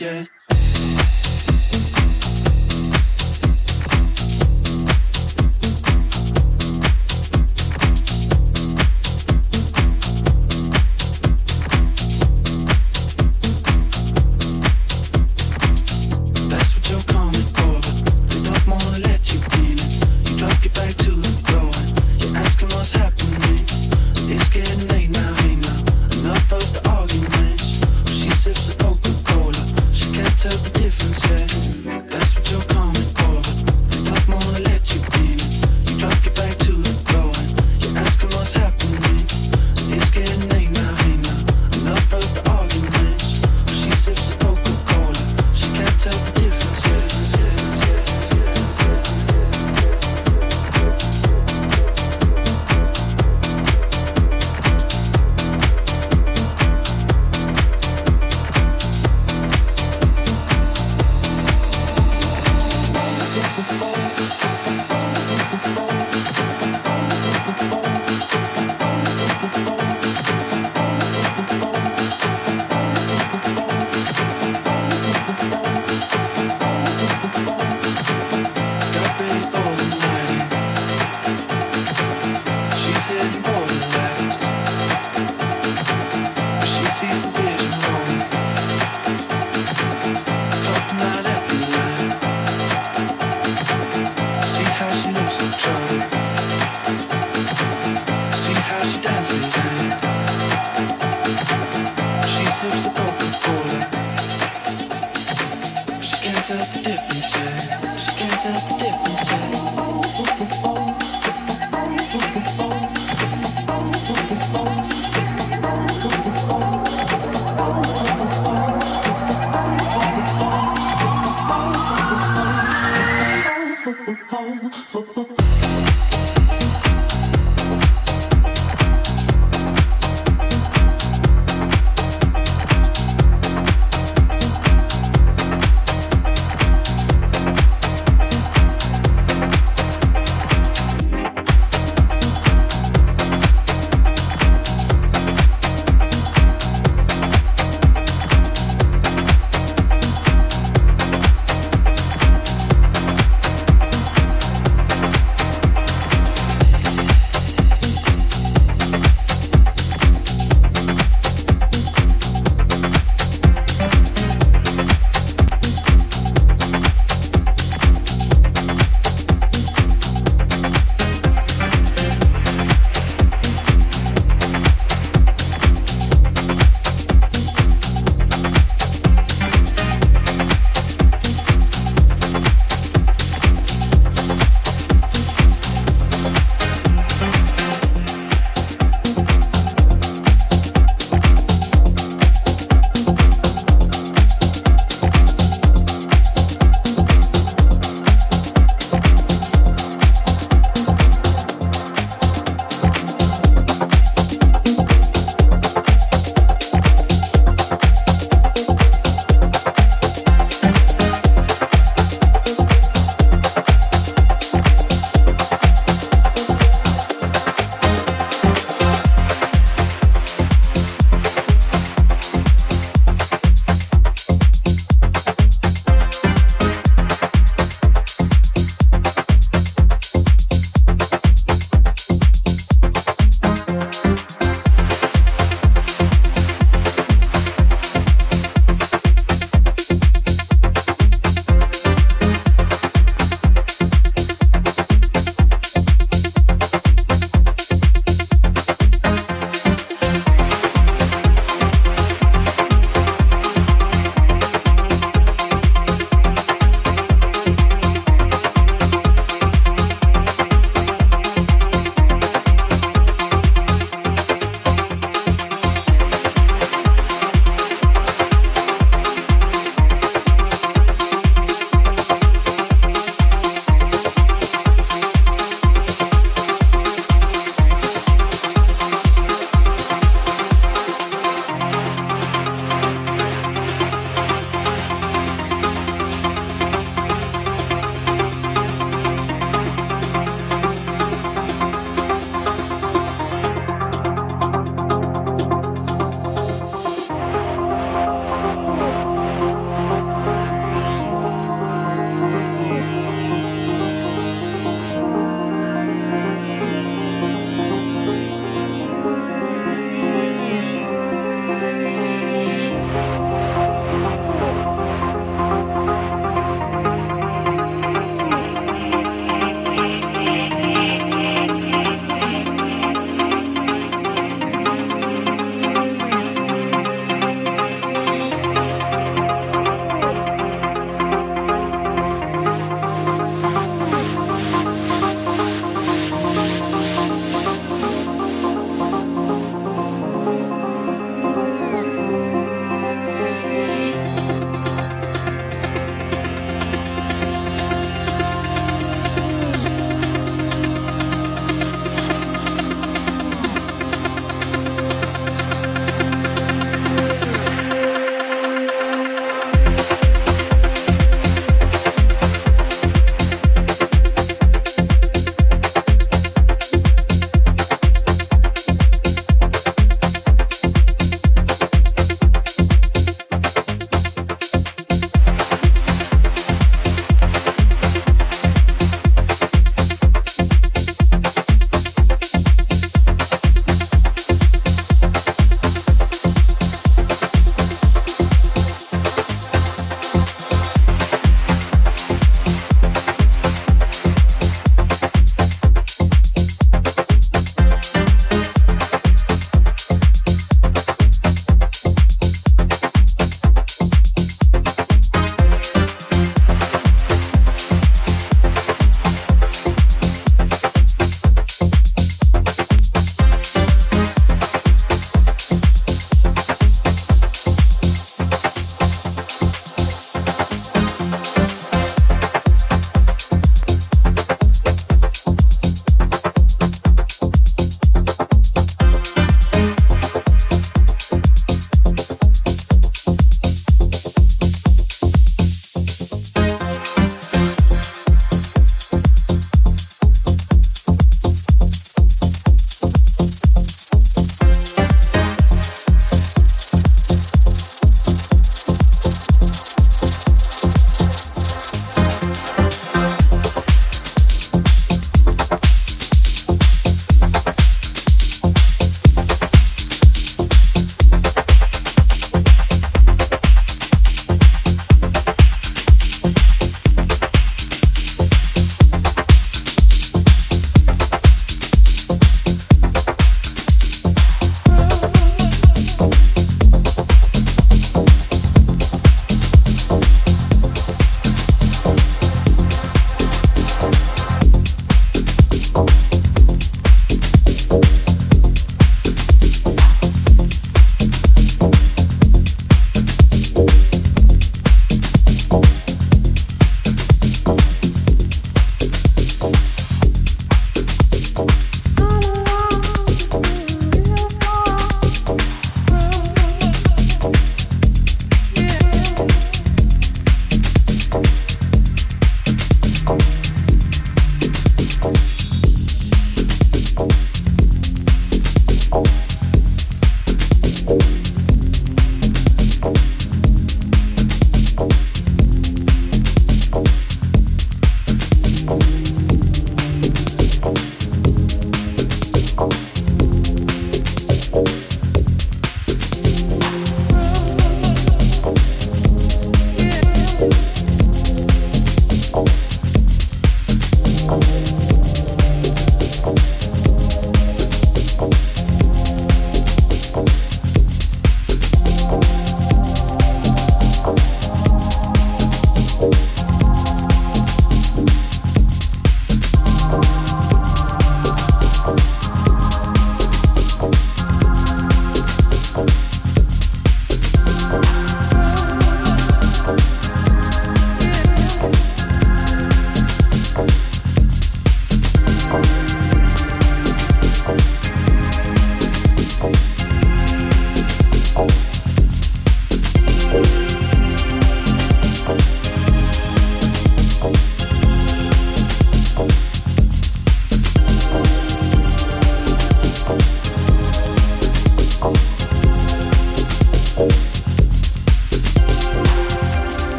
yeah.